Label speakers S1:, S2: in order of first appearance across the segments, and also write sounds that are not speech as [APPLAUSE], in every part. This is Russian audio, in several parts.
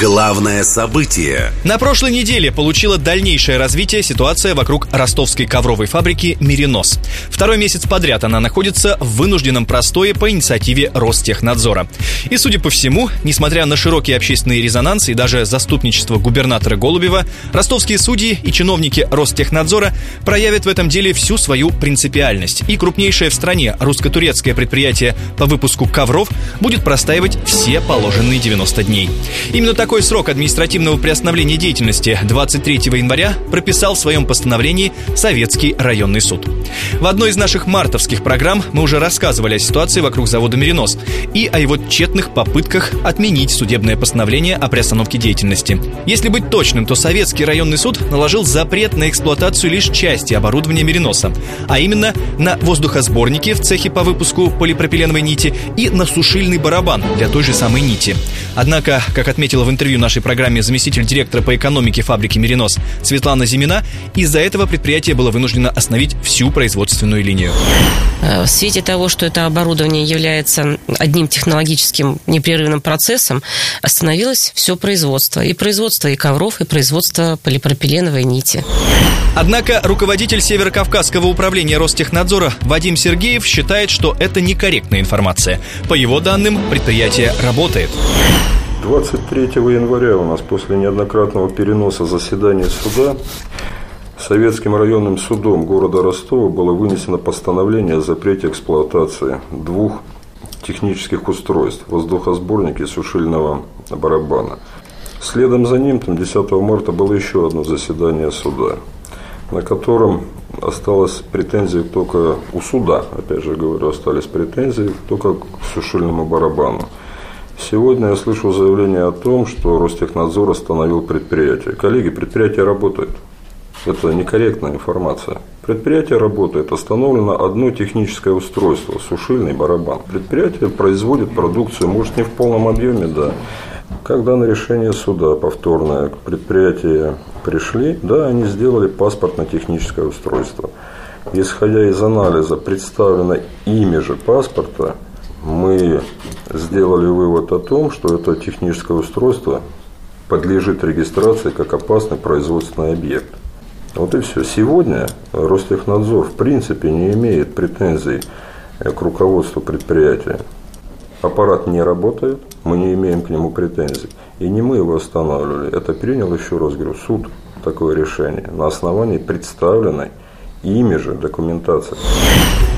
S1: Главное событие.
S2: На прошлой неделе получила дальнейшее развитие ситуация вокруг ростовской ковровой фабрики «Миринос». Второй месяц подряд она находится в вынужденном простое по инициативе Ростехнадзора. И, судя по всему, несмотря на широкий общественный резонанс и даже заступничество губернатора Голубева, ростовские судьи и чиновники Ростехнадзора проявят в этом деле всю свою принципиальность. И крупнейшее в стране русско-турецкое предприятие по выпуску ковров будет простаивать все положенные 90 дней. Именно такой срок административного приостановления деятельности 23 января прописал в своем постановлении Советский районный суд. В одной из наших мартовских программ мы уже рассказывали о ситуации вокруг завода «Меринос» и о его тщетных попытках отменить судебное постановление о приостановке деятельности. Если быть точным, то Советский районный суд наложил запрет на эксплуатацию лишь части оборудования «Мериноса», а именно на воздухосборники в цехе по выпуску полипропиленовой нити и на сушильный барабан для той же самой нити. Однако, как отметила в интервью нашей программе заместитель директора по экономике фабрики «Меринос» Светлана Зимина, из-за этого предприятие было вынуждено остановить всю производственную линию.
S3: Э, в свете того, что это оборудование является одним технологическим непрерывным процессом, остановилось все производство. И производство и ковров, и производство полипропиленовой нити.
S2: Однако руководитель Северокавказского управления Ростехнадзора Вадим Сергеев считает, что это некорректная информация. По его данным, предприятие работает.
S4: 23 января у нас после неоднократного переноса заседания суда Советским районным судом города Ростова было вынесено постановление о запрете эксплуатации двух технических устройств – воздухосборника и сушильного барабана. Следом за ним, там 10 марта, было еще одно заседание суда, на котором осталась претензия только у суда, опять же говорю, остались претензии только к сушильному барабану. Сегодня я слышу заявление о том, что Ростехнадзор остановил предприятие. Коллеги, предприятие работает. Это некорректная информация. Предприятие работает, остановлено одно техническое устройство, сушильный барабан. Предприятие производит продукцию, может не в полном объеме, да. Когда на решение суда повторное к предприятию пришли, да, они сделали паспортно-техническое устройство. Исходя из анализа, представлено имя же паспорта, мы сделали вывод о том, что это техническое устройство подлежит регистрации как опасный производственный объект. Вот и все. Сегодня Ростехнадзор в принципе не имеет претензий к руководству предприятия. Аппарат не работает, мы не имеем к нему претензий. И не мы его останавливали. Это принял, еще раз говорю, суд такое решение на основании представленной ими же документации.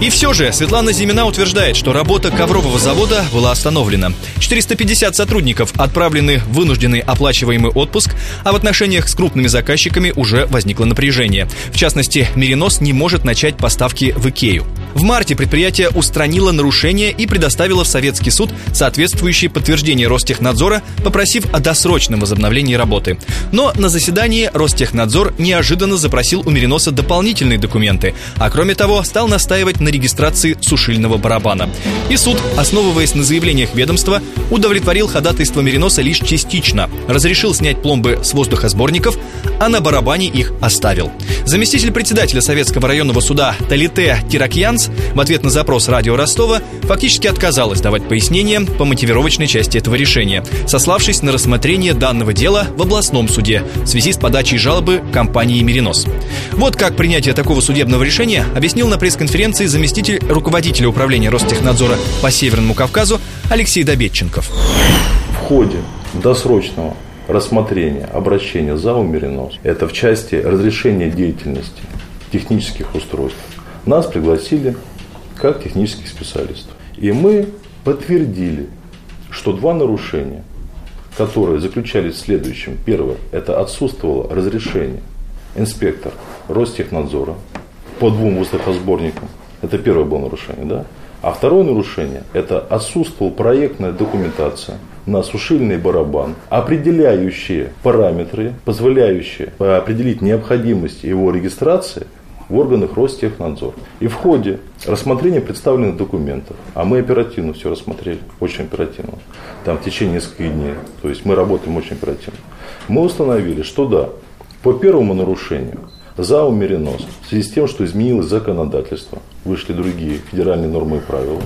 S2: И все же Светлана Зимина утверждает, что работа коврового завода была остановлена. 450 сотрудников отправлены в вынужденный оплачиваемый отпуск, а в отношениях с крупными заказчиками уже возникло напряжение. В частности, Миринос не может начать поставки в Икею. В марте предприятие устранило нарушение и предоставило в Советский суд соответствующее подтверждение Ростехнадзора, попросив о досрочном возобновлении работы. Но на заседании Ростехнадзор неожиданно запросил у Мириноса дополнительные документы, а кроме того стал настаивать на регистрации сушильного барабана. И суд, основываясь на заявлениях ведомства, удовлетворил ходатайство Мириноса лишь частично, разрешил снять пломбы с воздухосборников, а на барабане их оставил. Заместитель председателя Советского районного суда Талите Тиракьянс в ответ на запрос радио Ростова фактически отказалась давать пояснения по мотивировочной части этого решения, сославшись на рассмотрение данного дела в областном суде в связи с подачей жалобы компании «Меринос». Вот как принятие такого судебного решения объяснил на пресс-конференции заместитель руководителя управления Ростехнадзора по Северному Кавказу Алексей Добетченков.
S5: В ходе досрочного рассмотрения обращения за умеренос, это в части разрешения деятельности технических устройств, нас пригласили как технических специалистов. И мы подтвердили, что два нарушения, которые заключались в следующем. Первое, это отсутствовало разрешение инспектор Ростехнадзора по двум воздухосборникам. Это первое было нарушение, да? А второе нарушение – это отсутствовала проектная документация на сушильный барабан, определяющие параметры, позволяющие определить необходимость его регистрации в органах Ростехнадзор. И в ходе рассмотрения представленных документов, а мы оперативно все рассмотрели, очень оперативно, там в течение нескольких дней, то есть мы работаем очень оперативно, мы установили, что да, по первому нарушению ЗАО «Меринос» в связи с тем, что изменилось законодательство, вышли другие федеральные нормы и правила,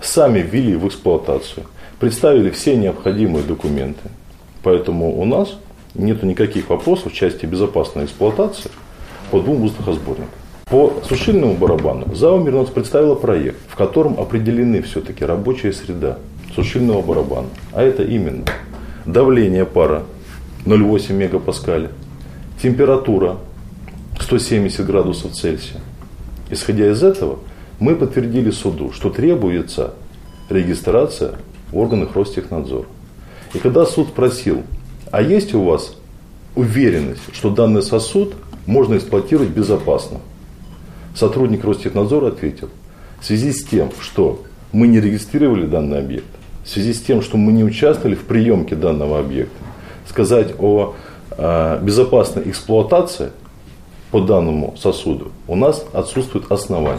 S5: сами ввели в эксплуатацию, представили все необходимые документы. Поэтому у нас нет никаких вопросов в части безопасной эксплуатации по двум воздухосборникам. По сушильному барабану ЗАО «Мирнос» представила проект, в котором определены все-таки рабочая среда сушильного барабана. А это именно давление пара 0,8 мегапаскаля, температура 170 градусов Цельсия. Исходя из этого, мы подтвердили суду, что требуется регистрация в органах Ростехнадзора. И когда суд спросил, а есть у вас уверенность, что данный сосуд можно эксплуатировать безопасно? Сотрудник Ростехнадзора ответил, в связи с тем, что мы не регистрировали данный объект, в связи с тем, что мы не участвовали в приемке данного объекта, сказать о э, безопасной эксплуатации по данному сосуду у нас отсутствует основания.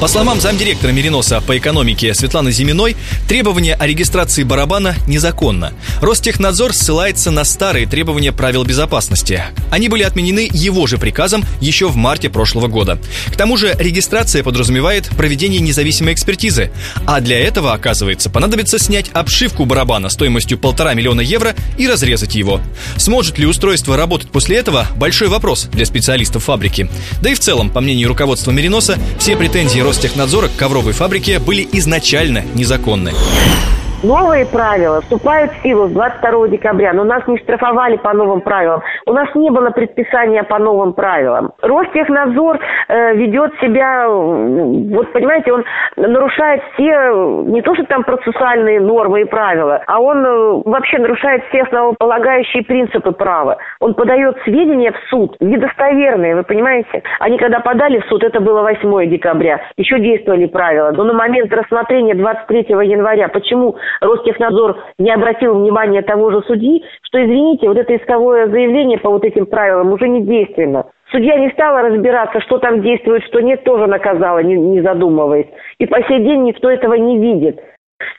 S2: По словам замдиректора Мериноса по экономике Светланы Зиминой, требование о регистрации барабана незаконно. Ростехнадзор ссылается на старые требования правил безопасности. Они были отменены его же приказом еще в марте прошлого года. К тому же регистрация подразумевает проведение независимой экспертизы. А для этого, оказывается, понадобится снять обшивку барабана стоимостью полтора миллиона евро и разрезать его. Сможет ли устройство работать после этого – большой вопрос для специалистов фабрики. Да и в целом, по мнению руководства Мериноса, все претензии Ростехнадзора к ковровой фабрике были изначально незаконны.
S6: Новые правила вступают в силу с 22 декабря, но нас не штрафовали по новым правилам. У нас не было предписания по новым правилам. Ростехнадзор ведет себя, вот понимаете, он нарушает все, не то что там процессуальные нормы и правила, а он э, вообще нарушает все основополагающие принципы права. Он подает сведения в суд, недостоверные, вы понимаете? Они когда подали в суд, это было 8 декабря, еще действовали правила. Но на момент рассмотрения 23 января, почему Ростехнадзор не обратил внимания того же судьи, что, извините, вот это исковое заявление по вот этим правилам уже не действенно. Судья не стала разбираться, что там действует, что нет, тоже наказала, не, не задумываясь. И по сей день никто этого не видит.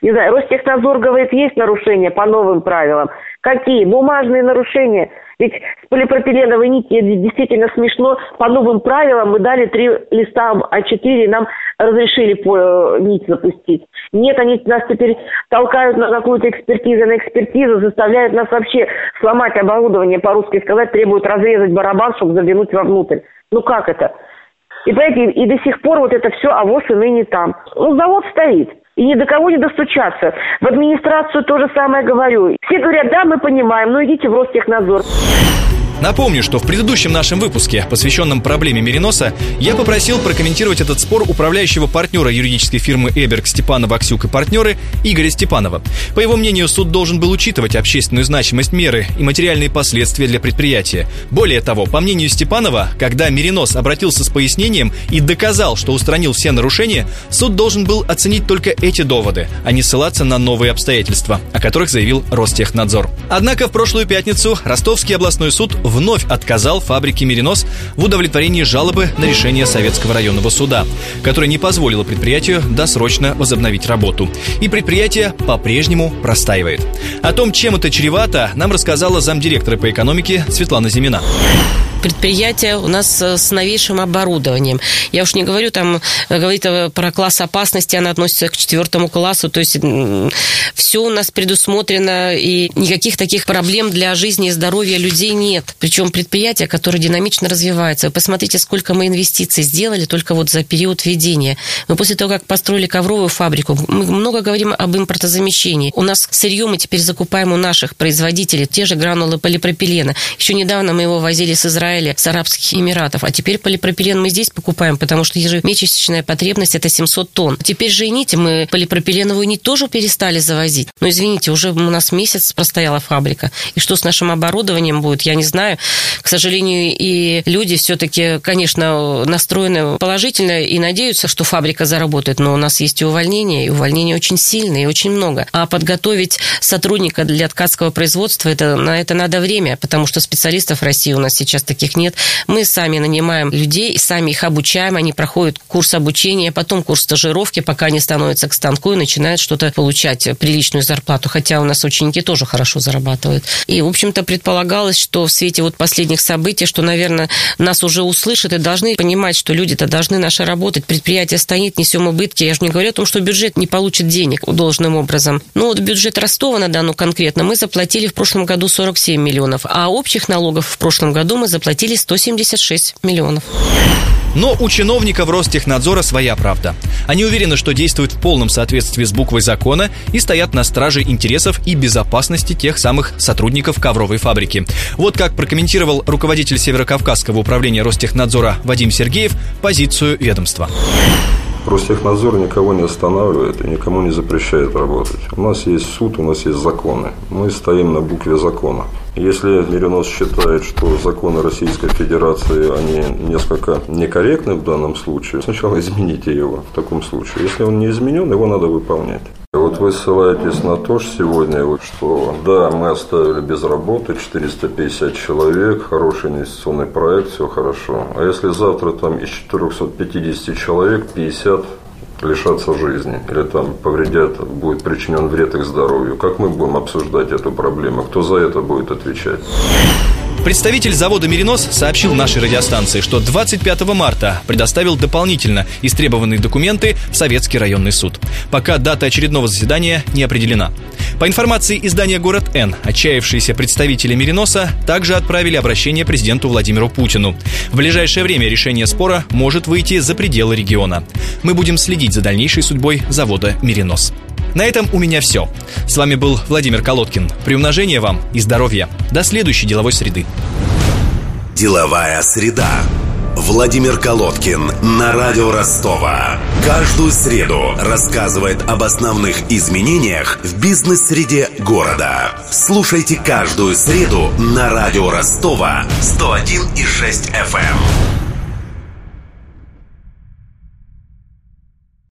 S6: Не знаю, Ростехнадзор говорит, есть нарушения по новым правилам. Какие? Бумажные нарушения – ведь с полипропиленовой нити действительно смешно. По новым правилам мы дали три листа А4, нам разрешили по э, нить запустить. Нет, они нас теперь толкают на какую-то экспертизу, на экспертизу, заставляют нас вообще сломать оборудование, по-русски сказать, требуют разрезать барабан, чтобы заглянуть вовнутрь. Ну как это? И, понимаете, и до сих пор вот это все, а вот и ныне там. Ну, завод стоит. И ни до кого не достучаться. В администрацию то же самое говорю. Все говорят, да, мы понимаем, но идите в Ростехнадзор.
S2: Напомню, что в предыдущем нашем выпуске, посвященном проблеме Мериноса, я попросил прокомментировать этот спор управляющего партнера юридической фирмы Эберг Степанова Аксюк и партнеры Игоря Степанова. По его мнению, суд должен был учитывать общественную значимость меры и материальные последствия для предприятия. Более того, по мнению Степанова, когда Меринос обратился с пояснением и доказал, что устранил все нарушения, суд должен был оценить только эти доводы, а не ссылаться на новые обстоятельства, о которых заявил Ростехнадзор. Однако в прошлую пятницу Ростовский областной суд вновь отказал фабрике «Меринос» в удовлетворении жалобы на решение Советского районного суда, которое не позволило предприятию досрочно возобновить работу. И предприятие по-прежнему простаивает. О том, чем это чревато, нам рассказала замдиректора по экономике Светлана Зимина
S3: предприятие у нас э, с новейшим оборудованием. Я уж не говорю там, э, говорит э, про класс опасности, она относится к четвертому классу, то есть все у нас предусмотрено, и никаких таких проблем для жизни и здоровья людей нет. Причем предприятие, которое динамично развивается. Вы посмотрите, сколько мы инвестиций сделали только вот за период введения. Мы после того, как построили ковровую фабрику, мы много говорим об импортозамещении. У нас сырье мы теперь закупаем у наших производителей, те же гранулы полипропилена. Еще недавно мы его возили с Израиля Израиля, с Арабских Эмиратов. А теперь полипропилен мы здесь покупаем, потому что ежемесячная потребность это 700 тонн. Теперь же и мы полипропиленовую нить тоже перестали завозить. Но извините, уже у нас месяц простояла фабрика. И что с нашим оборудованием будет, я не знаю. К сожалению, и люди все-таки, конечно, настроены положительно и надеются, что фабрика заработает. Но у нас есть и увольнения, и увольнения очень сильные, и очень много. А подготовить сотрудника для ткацкого производства, это, на это надо время, потому что специалистов в России у нас сейчас таких таких нет. Мы сами нанимаем людей, сами их обучаем, они проходят курс обучения, потом курс стажировки, пока они становятся к станку и начинают что-то получать, приличную зарплату, хотя у нас ученики тоже хорошо зарабатывают. И, в общем-то, предполагалось, что в свете вот последних событий, что, наверное, нас уже услышат и должны понимать, что люди-то должны наши работать, предприятие стоит, несем убытки. Я же не говорю о том, что бюджет не получит денег должным образом. Ну, вот бюджет Ростова на данную конкретно мы заплатили в прошлом году 47 миллионов, а общих налогов в прошлом году мы заплатили 176 миллионов.
S2: Но у чиновников Ростехнадзора своя правда. Они уверены, что действуют в полном соответствии с буквой закона и стоят на страже интересов и безопасности тех самых сотрудников ковровой фабрики. Вот как прокомментировал руководитель Северокавказского управления Ростехнадзора Вадим Сергеев позицию ведомства.
S4: Ростехнадзор никого не останавливает и никому не запрещает работать. У нас есть суд, у нас есть законы. Мы стоим на букве закона. Если Миринос считает, что законы Российской Федерации, они несколько некорректны в данном случае, сначала [LAUGHS] измените его в таком случае. Если он не изменен, его надо выполнять. Вот вы ссылаетесь на то, что сегодня, что да, мы оставили без работы 450 человек, хороший инвестиционный проект, все хорошо. А если завтра там из 450 человек 50 лишатся жизни или там повредят, будет причинен вред их здоровью. Как мы будем обсуждать эту проблему? Кто за это будет отвечать?
S2: Представитель завода «Меринос» сообщил нашей радиостанции, что 25 марта предоставил дополнительно истребованные документы в Советский районный суд. Пока дата очередного заседания не определена. По информации издания «Город Н», отчаявшиеся представители «Мериноса» также отправили обращение президенту Владимиру Путину. В ближайшее время решение спора может выйти за пределы региона. Мы будем следить за дальнейшей судьбой завода «Меринос». На этом у меня все. С вами был Владимир Колодкин. Приумножения вам и здоровья. До следующей деловой среды.
S1: Деловая среда. Владимир Колодкин на радио Ростова. Каждую среду рассказывает об основных изменениях в бизнес-среде города. Слушайте каждую среду на радио Ростова 101,6 FM.